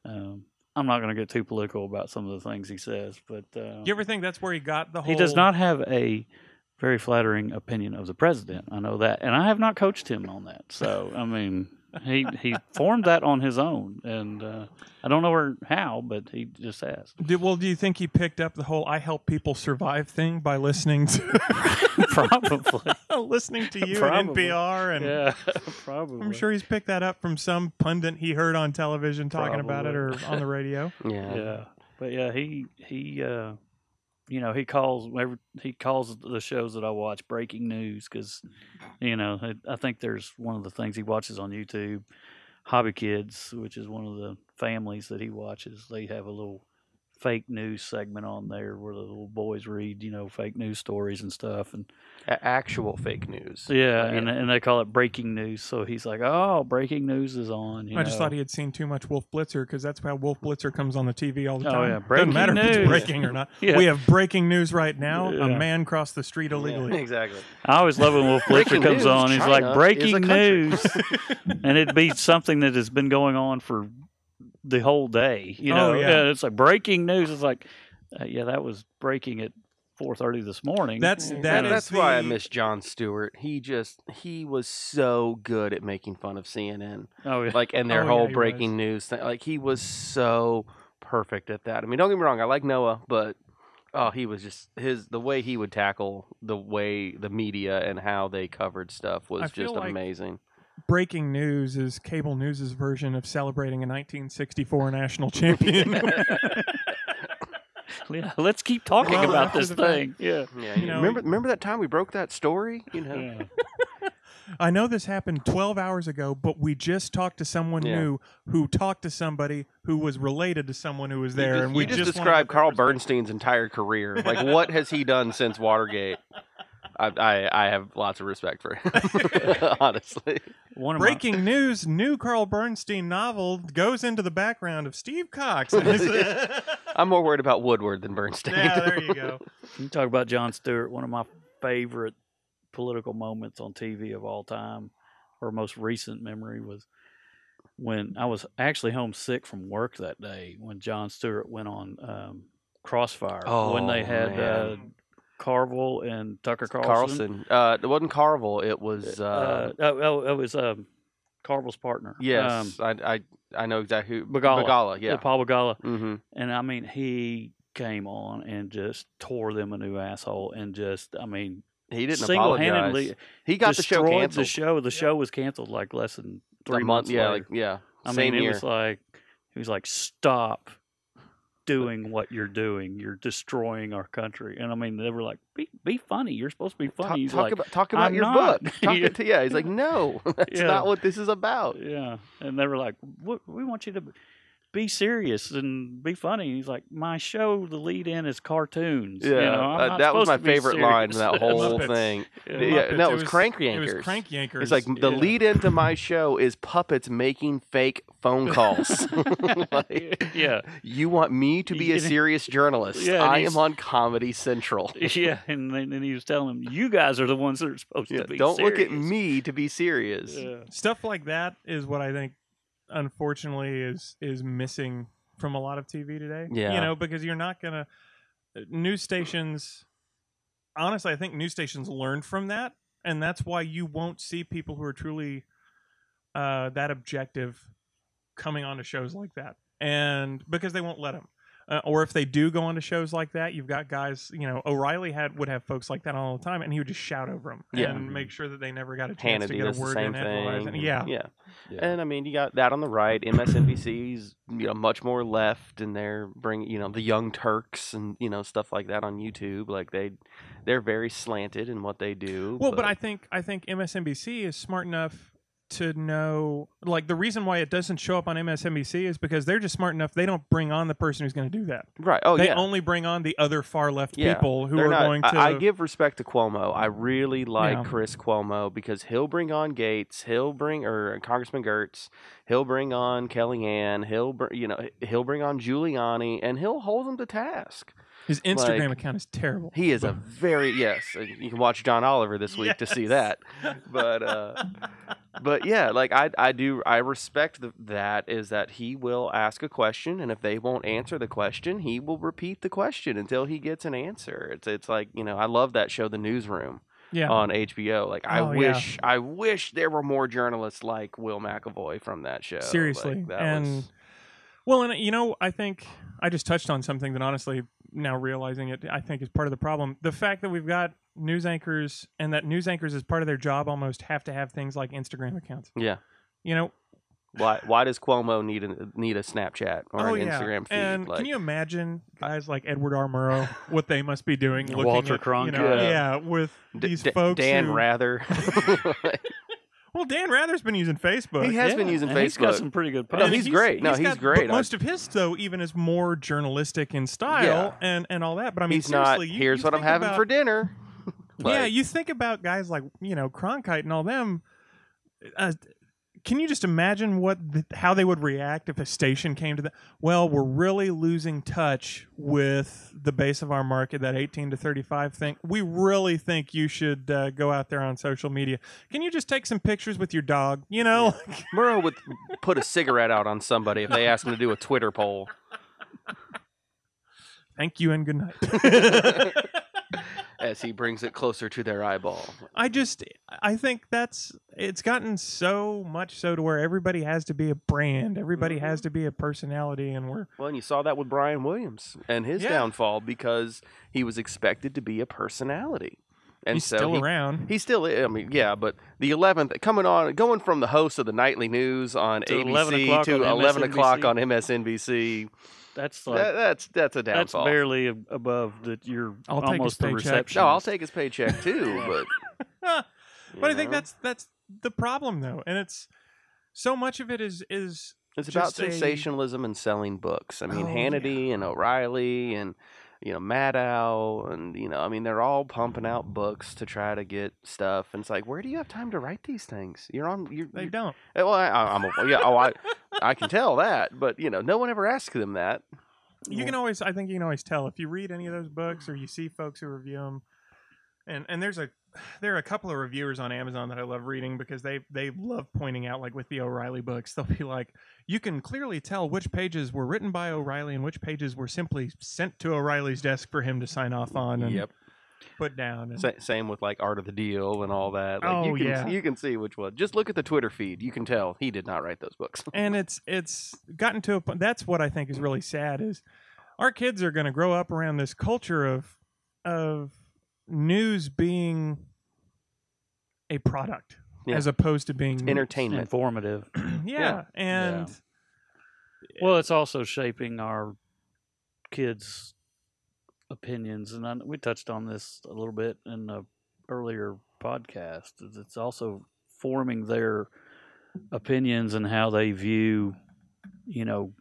um, I'm not going to get too political about some of the things he says, but uh, you ever think that's where he got the whole? he does not have a very flattering opinion of the president. I know that, and I have not coached him on that. So I mean, he he formed that on his own, and uh, I don't know where how, but he just has. Do, well, do you think he picked up the whole "I help people survive" thing by listening to Probably, listening to you Probably. and NPR? And yeah, probably. I'm sure he's picked that up from some pundit he heard on television talking about it or on the radio. yeah. yeah but yeah he he uh you know he calls every he calls the shows that i watch breaking news because you know I- i think there's one of the things he watches on youtube hobby kids which is one of the families that he watches they have a little fake news segment on there where the little boys read you know fake news stories and stuff and actual fake news. yeah Like, and, and they call it breaking news so he's like oh breaking news is on you I just thought he had seen too much Wolf Blitzer because that's how Wolf Blitzer comes on the TV all the time. Oh, time. yeah. Doesn't Breaking matter if news. it's breaking or not. Yeah. We have breaking news right now. A man crossed the street illegally. exactly. I always love when Wolf Blitzer comes news, on. He's like breaking news, and it'd be something that has been going on for the whole day. You Oh, know, yeah. it's like breaking news. It's like, uh, yeah, that was breaking at four thirty this morning. That's- that know. is that's why I miss Jon Stewart. He just he was so good at making fun of CNN, oh yeah, like and their Oh, whole he breaking was. news thing. Like he was so perfect at that. I mean, don't get me wrong, I like Noah, but oh, he was just his the way he would tackle the way the media and how they covered stuff was I feel just like- amazing. Breaking news is cable news's version of celebrating a 1964 national champion. yeah. Let's keep talking Well, about this the thing. Yeah, Yeah, You you know, remember remember that time we broke that story? You know, yeah. I know this happened 12 hours ago, but we just talked to someone Yeah. new who talked to somebody who was related to someone who was You there, just, and you we just, just, described Carl. Bernstein's entire career. Like, what has he done since Watergate? I, I I have lots of respect for him, honestly. One of my- Breaking news: New Carl Bernstein novel goes into the background of Steve Cox. yeah, I'm more worried about Woodward than Bernstein. there you go. You talk about Jon Stewart, one of my favorite political moments on TV of all time, or most recent memory was when I was actually homesick from work that day when Jon Stewart went on um, Crossfire when they Oh, had uh, man. Carville and Tucker Carlson. Carlson. Uh, it wasn't Carvel. It was. Uh, Uh, oh, oh, it was um, Carville's partner. yes, um, I, I I know exactly who. Begala. Begala. Yeah. Paul Begala. mm-hmm. And I mean, he came on and just tore them a new asshole and just, I mean, He didn't single-handedly apologize. He got the show canceled. The show, the show was canceled like less than a three month. months Yeah, later. like yeah. I Same mean, it was like he was like, "Stop doing what you're doing. You're destroying our country." And I mean, they were like, "Be be funny. You're supposed to be funny." talk, He's talk like, about talk about "I'm your not." book. Talk Yeah. to, yeah, he's like, no, that's Yeah. not what this is about. "Yeah," and they were like, We want you to." Be serious and be funny. He's like, my show, the lead in is cartoons. Yeah, you know, uh, that was my to be favorite line in that whole Muppets. thing. Yeah. Yeah, Muppets. no, it was Crank It was Yankers. Crank Yankers. It's like the Yeah. lead into my show is puppets making fake phone calls. Like, yeah, you want me to be a serious journalist? Yeah, I am on Comedy Central. yeah, and then he was telling them, "You guys are the ones that are supposed Yeah, to be. don't look at me to be serious. Yeah. stuff like that is what I think, unfortunately, is is missing from a lot of TV today. Yeah. you know, because you're not gonna news stations. Honestly, I think news stations learned from that, and that's why you won't see people who are truly uh, that objective coming onto shows like that, and because they won't let them. Uh, or if they do go onto shows like that, you've got guys. You know, O'Reilly had would have folks like that all the time, and he would just shout over them Yeah. and make sure that they never got a chance to get does a the word same in thing. And yeah, yeah. Yeah. And I mean, you got that on the right. MSNBC's you know much more left, and they're bring you know the Young Turks and you know stuff like that on YouTube. Like they, they're very slanted in what they do. Well, but, I think I think MSNBC is smart enough to know like the reason why it doesn't show up on MSNBC is because they're just smart enough they don't bring on the person who's going to do that. right. Oh they yeah. They only bring on the other far left Yeah, people who They're are not- going to I, I give respect to Cuomo. I really like Yeah. Chris Cuomo because he'll bring on Gates, he'll bring or Congressman Gertz, he'll bring on Kellyanne, he'll br- you know he'll bring on Giuliani, and he'll hold them to task. His Instagram like, account is terrible. He is a very yes. You can watch John Oliver this week to see that. But uh, but yeah, like I I do I respect the, that is that he will ask a question, and if they won't answer the question, he will repeat the question until he gets an answer. It's it's like you know I love that show, The Newsroom yeah. on HBO. Like I Oh, yeah. wish I wish there were more journalists like Will McAvoy from that show. Like, Seriously. that and was, well, and uh, you know, I think I just touched on something that honestly, now realizing it, I think is part of the problem. The fact that we've got news anchors and that news anchors as part of their job almost have to have things like Instagram accounts. yeah. You know, Why why does Cuomo need a need a Snapchat or oh an yeah. Instagram feed? And like, can you imagine guys like Edward R. Murrow what they must be doing? Looking Walter at, you know, Cronkite. yeah, with D- these D- folks. Dan who, Rather. Well, Dan Rather's been using Facebook. he has been using and He's got Facebook. some pretty good No, posts. And he's great. No, he's got- great. Most of his though, even is more journalistic in style Yeah. and and all that. But I mean, He's not. seriously, you- Here's you what I'm having about- for dinner. yeah, you think about guys like you know Cronkite and all them. Uh, can you just imagine what the, how they would react if a station came to the well we're really losing touch with the base of our market that 18 to 35 thing. We really think you should uh, go out there on social media. Can you just take some pictures with your dog you know? Murrow would put a cigarette out on somebody if they asked him to do a Twitter poll. thank you and good night as he brings it closer to their eyeball. I just I think that's it's gotten so much so to where everybody has to be a brand, everybody has mm-hmm. to be a personality, and we're Well, and you saw that with Brian Williams and his Yeah. downfall because he was expected to be a personality. And so he's so still he, around. He still, I mean, yeah, but the 11th, coming on, going from the host of the nightly news on To ABC 11 o'clock to on 11 o'clock on MSNBC, That's like that, that's that's a downfall. that's barely above that. You're I'll take his almost the reception. no, I'll take his paycheck too, but. but I think that's that's the problem though, and it's so much of it is is it's about just a- sensationalism and selling books. I mean, Oh, Hannity and O'Reilly and you know Maddow and you know, I mean, they're all pumping out books to try to get stuff, and it's like, where do you have time to write these things? You're on, you're, they don't. Eh, Well, I, I'm a, yeah. Oh, I, I can tell that, but you know, no one ever asks them that. You can always I think you can always tell if you read any of those books or you see folks who review them. And and there's a there are a couple of reviewers on Amazon that I love reading because they they love pointing out like with the O'Reilly books they'll be like you can clearly tell which pages were written by O'Reilly and which pages were simply sent to O'Reilly's desk for him to sign off on and put down. And, Sa- same with like Art of the Deal and all that. Like, Oh, you can, yeah. You can see which one. Just look at the Twitter feed. You can tell he did not write those books. and it's it's gotten to a point that's what i think is really sad is our kids are going to grow up around this culture of of news being a product Yeah. as opposed to being news. Entertainment. informative. yeah, Yeah. and Well, it's also shaping our kids' opinions, and I, we touched on this a little bit in the earlier podcast. It's also forming their opinions and how they view, you know,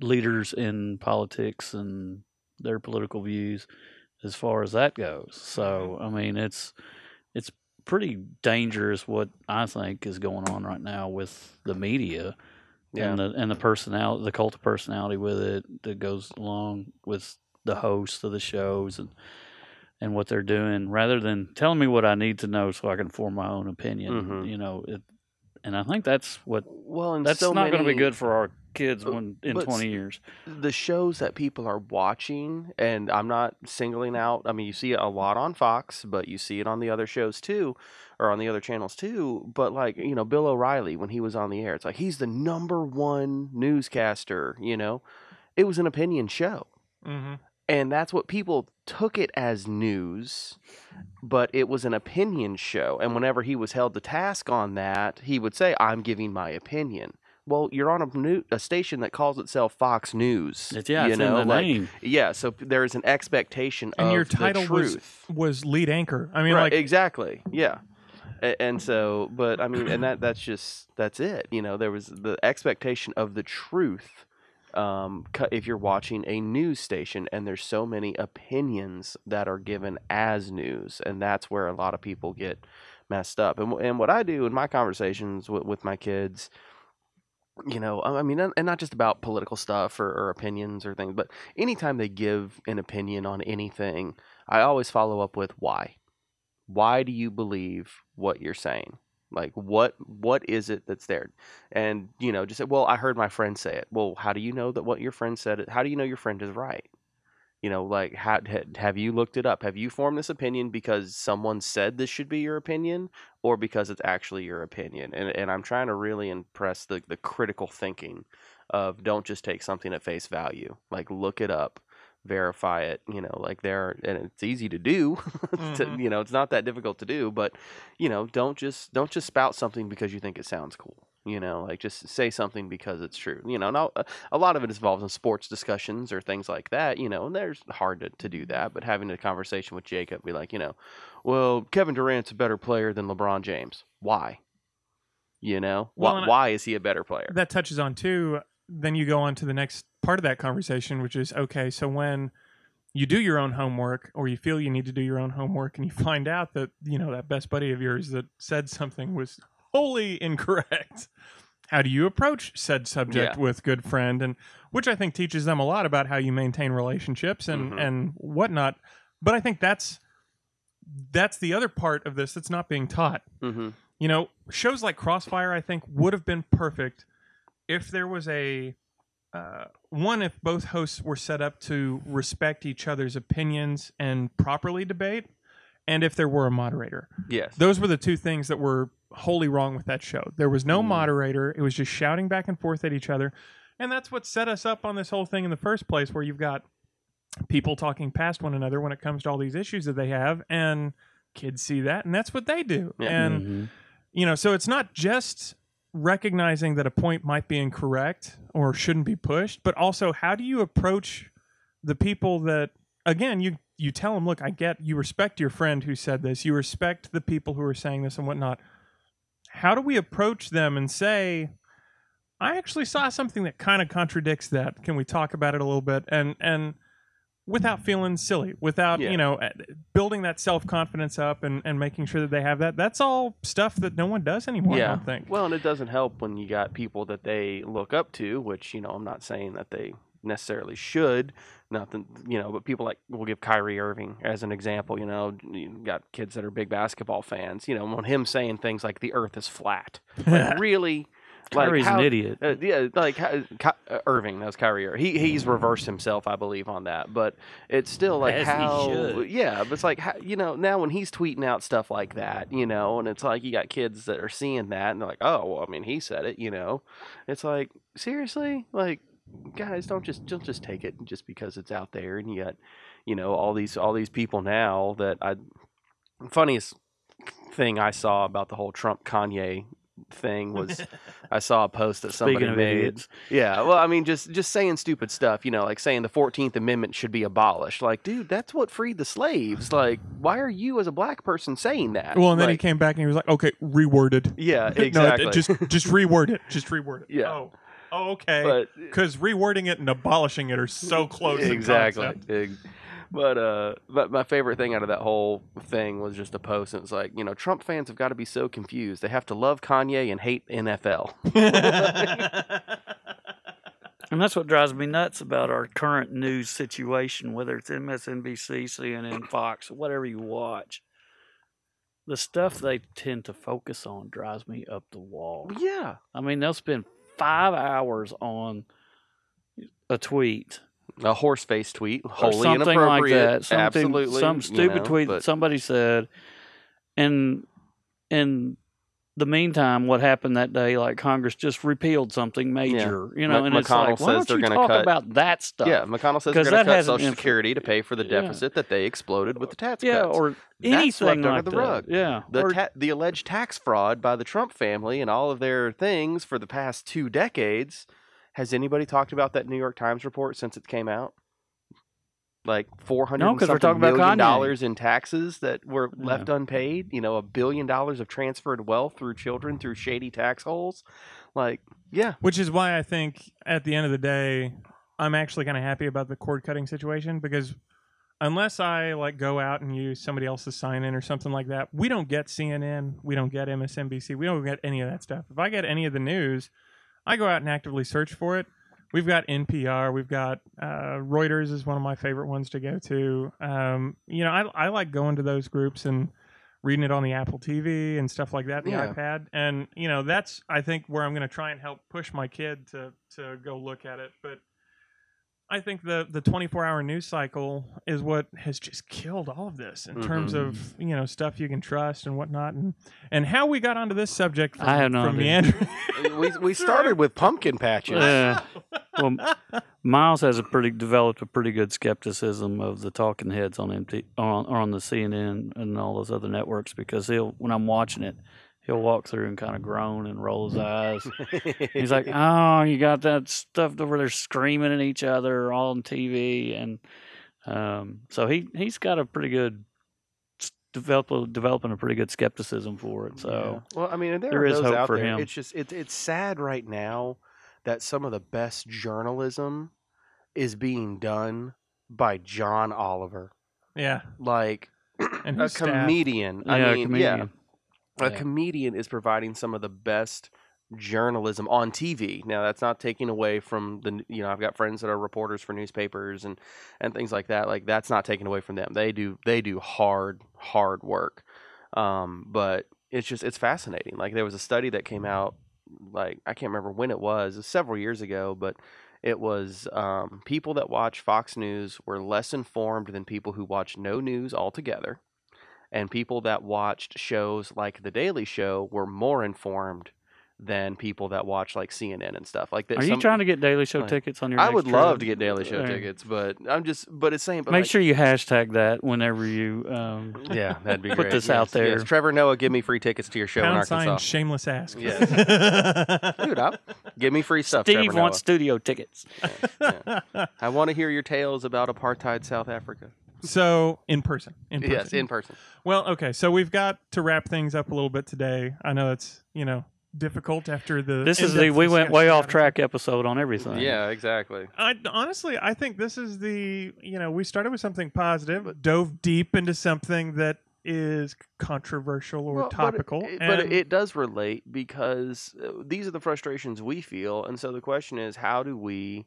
leaders in politics and their political views as far as that goes. So I mean, it's it's pretty dangerous what I think is going on right now with the media Yeah. and the and the personality, the cult of personality with it that goes along with the hosts of the shows and and what they're doing, rather than telling me what I need to know so I can form my own opinion. Mhm. You know, it, and I think that's what well, and that's so not going to be good for our kids But- when in but twenty years. the shows that people are watching, and I'm not singling out. I mean, you see it a lot on Fox, but you see it on the other shows too, or on the other channels too. But like you know, Bill O'Reilly when he was on the air, it's like he's the number one newscaster. You know, it was an opinion show, Mm-hmm. and that's what people took it as news. But it was an opinion show, and whenever he was held to task on that, he would say, "I'm giving my opinion." Well, you're on a, new, a station that calls itself Fox News. It's, yeah, you it's know, in the like, name. yeah, so there is an expectation And of your title the was truth. was lead anchor. I mean, right, like exactly. Yeah. A- And so, but I mean, and that that's just that's it. You know, there was the expectation of the truth. Um, cu- if you're watching a news station, and there's so many opinions that are given as news, and that's where a lot of people get messed up. And wh- and what I do in my conversations with, with my kids, you know, I mean, and and not just about political stuff or, or opinions or things, but anytime they give an opinion on anything, I always follow up with why. Why do you believe what you're saying? Like what what is it that's there? And you know, just say, well, I heard my friend say it. Well, how do you know that what your friend said? How do you know your friend is right? You know, like ha ha- have you looked it up? Have you formed this opinion because someone said this should be your opinion, or because it's actually your opinion? And and I'm trying to really impress the the critical thinking of don't just take something at face value. Like look it up, verify it. You know, like there, and it's easy to do. to, Mhm. you know, it's not that difficult to do, but you know, don't just don't just spout something because you think it sounds cool. You know, like just say something because it's true. You know, now a, uh, a lot of it involves in sports discussions or things like that. You know, and there's hard to, to do that, but having a conversation with Jacob, be like, you know, well, Kevin Durant's a better player than LeBron James. Why? You know, Well, why, why is he a better player? that touches on too. Then you go on to the next part of that conversation, which is okay. So when you do your own homework, or you feel you need to do your own homework, and you find out that you know that best buddy of yours that said something was wholly incorrect, how do you approach said subject Yeah. with good friend, and which I think teaches them a lot about how you maintain relationships and Mhm. and whatnot. But I think that's that's the other part of this that's not being taught hmm you know, shows like Crossfire, I think, would have been perfect if there was a uh, one if both hosts were set up to respect each other's opinions and properly debate, and if there were a moderator. Yes. Those were the two things that were wholly wrong with that show. There was no Mm. moderator; it was just shouting back and forth at each other, and that's what set us up on this whole thing in the first place, where you've got people talking past one another when it comes to all these issues that they have, and kids see that, and that's what they do, Yeah. and Mhm. you know so it's not just recognizing that a point might be incorrect or shouldn't be pushed but also how do you approach the people that again you you tell them look i get you respect your friend who said this you respect the people who are saying this and whatnot how do we approach them and say i actually saw something that kind of contradicts that. Can we talk about it a little bit? And and without feeling silly without Yeah. you know eh, building that self-confidence up and, and making sure that they have that that's all stuff that no one does anymore i don't think. Well, and it doesn't help when you got people that they look up to, which you know I'm not saying that they necessarily should. Nothing, you know, but people like we'll give Kyrie Irving as an example. You know, you got kids that are big basketball fans. You know, when him saying things like the Earth is flat, like really, like Kyrie's how, an idiot. Uh, yeah, like how- uh, Irving. That was Kyrie. Irving. He he's reversed himself, I believe, on that. But it's still like As he how. should. Yeah, but it's like how, you know now when he's tweeting out stuff like that, you know, and it's like you got kids that are seeing that and they're like, oh, well, I mean, he said it, you know. It's like seriously, like guys, don't just don't just take it just because it's out there and yet you know, all these all these people now that I. Funniest thing I saw about the whole Trump Kanye thing was I saw a post that somebody made. idiots, Yeah, well, I mean, just just saying stupid stuff, you know, like saying the Fourteenth Amendment should be abolished. Like, dude, that's what freed the slaves. Like, why are you as a black person saying that? well and then he came back and he was like okay reworded yeah, No, exactly. just just reword it just reword it Yeah. oh Oh, okay. Because rewording it and abolishing it are so close. exactly. concept. But uh, but my favorite thing out of that whole thing was just a post. And it's like, you know, Trump fans have got to be so confused. They have to love Kanye and hate NFL. And that's what drives me nuts about our current news situation, whether it's MSNBC, CNN, Fox, whatever you watch. The stuff they tend to focus on drives me up the wall. Yeah. I mean, they'll spend five hours on a tweet A horse face tweet, wholly something like that. Something, Absolutely. some you stupid know, tweet that somebody said, and in the meantime, what happened that day? Like Congress just repealed something major, you know, Mc- and it's McConnell like, why don't they're you gonna talk cut- about that stuff? Yeah, McConnell says they're going to cut Social Security to pay for the Yeah. deficit that they exploded with the uh, tax yeah, cuts. or That's anything swept under like the that. rug. Yeah, the or, ta- the alleged tax fraud by the Trump family and all of their things for the past two decades. Has anybody talked about that New York Times report since it came out? Like four hundred No, and 'cause we're something talking about million Kanye. dollars in taxes that were Yeah. left unpaid. You know, a billion dollars of transferred wealth through children through shady tax holes. Like, yeah, Which is why I think at the end of the day, I'm actually kind of happy about the cord cutting situation because unless I like go out and use somebody else's sign in or something like that, we don't get CNN, we don't get MSNBC, we don't get any of that stuff. If I get any of the news, I go out and actively search for it. We've got NPR, we've got uh, Reuters is one of my favorite ones to go to. Um, you know, I, I like going to those groups and reading it on the Apple TV and stuff like that, the Yeah. iPad, and you know that's I think where I'm going to try and help push my kid to to go look at it. But I think the the 24 hour news cycle is what has just killed all of this in terms Mhm. of you know stuff you can trust and whatnot, and and how we got onto this subject. From, I have no from idea. meandering. we we started with pumpkin patches. Yeah. well, Miles has a pretty developed a pretty good skepticism of the talking heads on MT on on the CNN and all those other networks because he'll when I'm watching it, he'll walk through and kind of groan and roll his eyes. He's like, "Oh, you got that stuff where they're screaming at each other all on TV," and um, so he he's got a pretty good s- develop developing a pretty good skepticism for it. So Well, I mean, there, There are is those hope out for there. him. It's just it, it's sad right now that some of the best journalism is being done by John Oliver, yeah, like and a comedian. yeah, I mean, comedian. yeah, a Yeah. comedian is providing some of the best journalism on TV. Now, that's not taking away from the you know I've got friends that are reporters for newspapers and and things like that. Like that's not taken away from them. They do they do hard hard work. Um, but it's just it's fascinating. Like there was a study that came out like I can't remember when it was, it was several years ago, but it was um, people that watch Fox News were less informed than people who watch no news altogether and people that watched shows like The Daily Show were more informed than people that watch like CNN and stuff like that. Are you trying to get Daily Show like, tickets on your? I next would trip? love to get Daily Show There. tickets, but I'm just, but it's saying, but Make like- sure you hashtag that whenever you. Um, yeah, that'd be put great. this Yes, out there. Yes. Trevor Noah, give me free tickets to your show in Pound sign Arkansas. shameless ask. Yes. Dude, I'll, give me free stuff. Steve Trevor wants studio tickets. Noah. I want to hear your tales about apartheid South Africa. So in person, in person. Yes, in person. Well, okay, so we've got to wrap things up a little bit today. I know it's you know difficult after the. This is the we went way off track episode on everything. Yeah, exactly. I honestly, I think this is the you know we started with something positive, dove deep into something that is controversial or Well, topical, But, it, and- it does relate because uh, these are the frustrations we feel, and so the question is, how do we,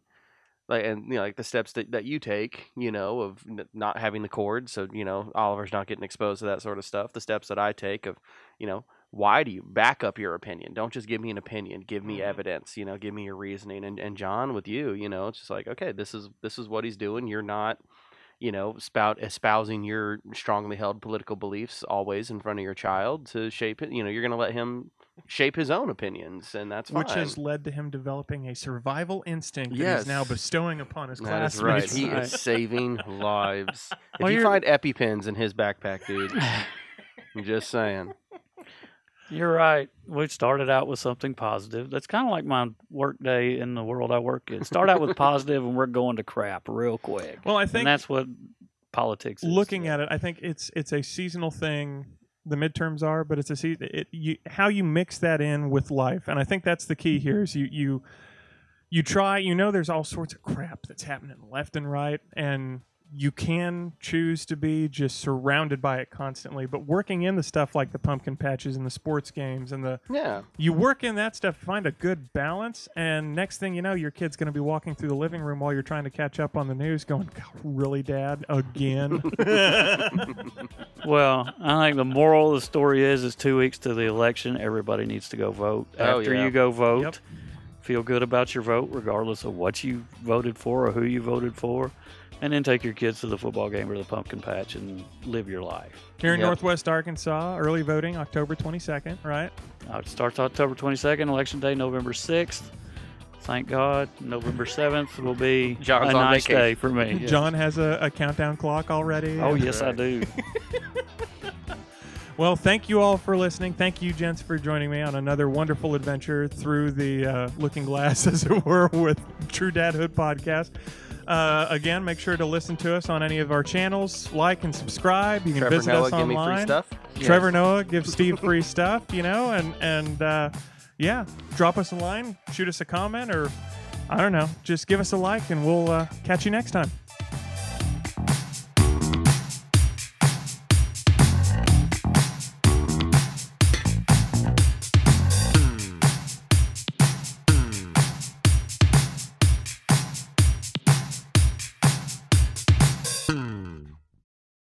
like, and you know, like the steps that, that you take, you know, of n- not having the cord, so you know, Oliver's not getting exposed to that sort of stuff. The steps that I take of, you know, why do you back up your opinion? Don't just give me an opinion. Give me Mhm. evidence. You know, give me your reasoning. And and John, with you, you know, it's just like, okay, this is this is what he's doing. You're not you know, spout espousing your strongly held political beliefs always in front of your child to shape it. You know, you're going to let him shape his own opinions, and that's fine. which has led to him developing a survival instinct that Yes. he's now bestowing upon his that is right. classmates. He Right. is saving lives. If Well, you you're- find EpiPens in his backpack, dude, I'm just saying. You're right. We started out with something positive. That's kind of like my work day in the world I work in. Start out with positive, and we're going to crap real quick. Well, I and think that's what politics is. looking at it, I think it's it's a seasonal thing. The midterms are, but it's a se- it, you, how you mix that in with life, and I think that's the key here. Is you you you try, you know, there's all sorts of crap that's happening left and right, and you can choose to be just surrounded by it constantly. But working in the stuff like the pumpkin patches and the sports games and the Yeah. you work in that stuff, find a good balance, and next thing you know, your kid's going to be walking through the living room while you're trying to catch up on the news, going, "Really, Dad? Again?" Well, I think the moral of the story is: it's two weeks to the election. Everybody needs to go vote. Oh, After yeah. you go vote, Yep. feel good about your vote, regardless of what you voted for or who you voted for, and then take your kids to the football game or the pumpkin patch and live your life. Here in Yep. Northwest Arkansas, early voting October 22nd, right? Uh, it starts October 22nd, election day, November 6th. Thank God, November 7th will be John's a nice vacation. day for me. John has a, a countdown clock already. Oh and- yes, I do. Well, thank you all for listening. Thank you, gents, for joining me on another wonderful adventure through the uh, looking glass, as it were, with True Dadhood podcast. Uh, again, make sure to listen to us on any of our channels, like and subscribe. You can Trevor visit Noah, us give online. free stuff. Trevor Noah gives Steve free stuff, you know, and and uh, yeah, drop us a line, shoot us a comment, or I don't know, just give us a like, and we'll uh, catch you next time.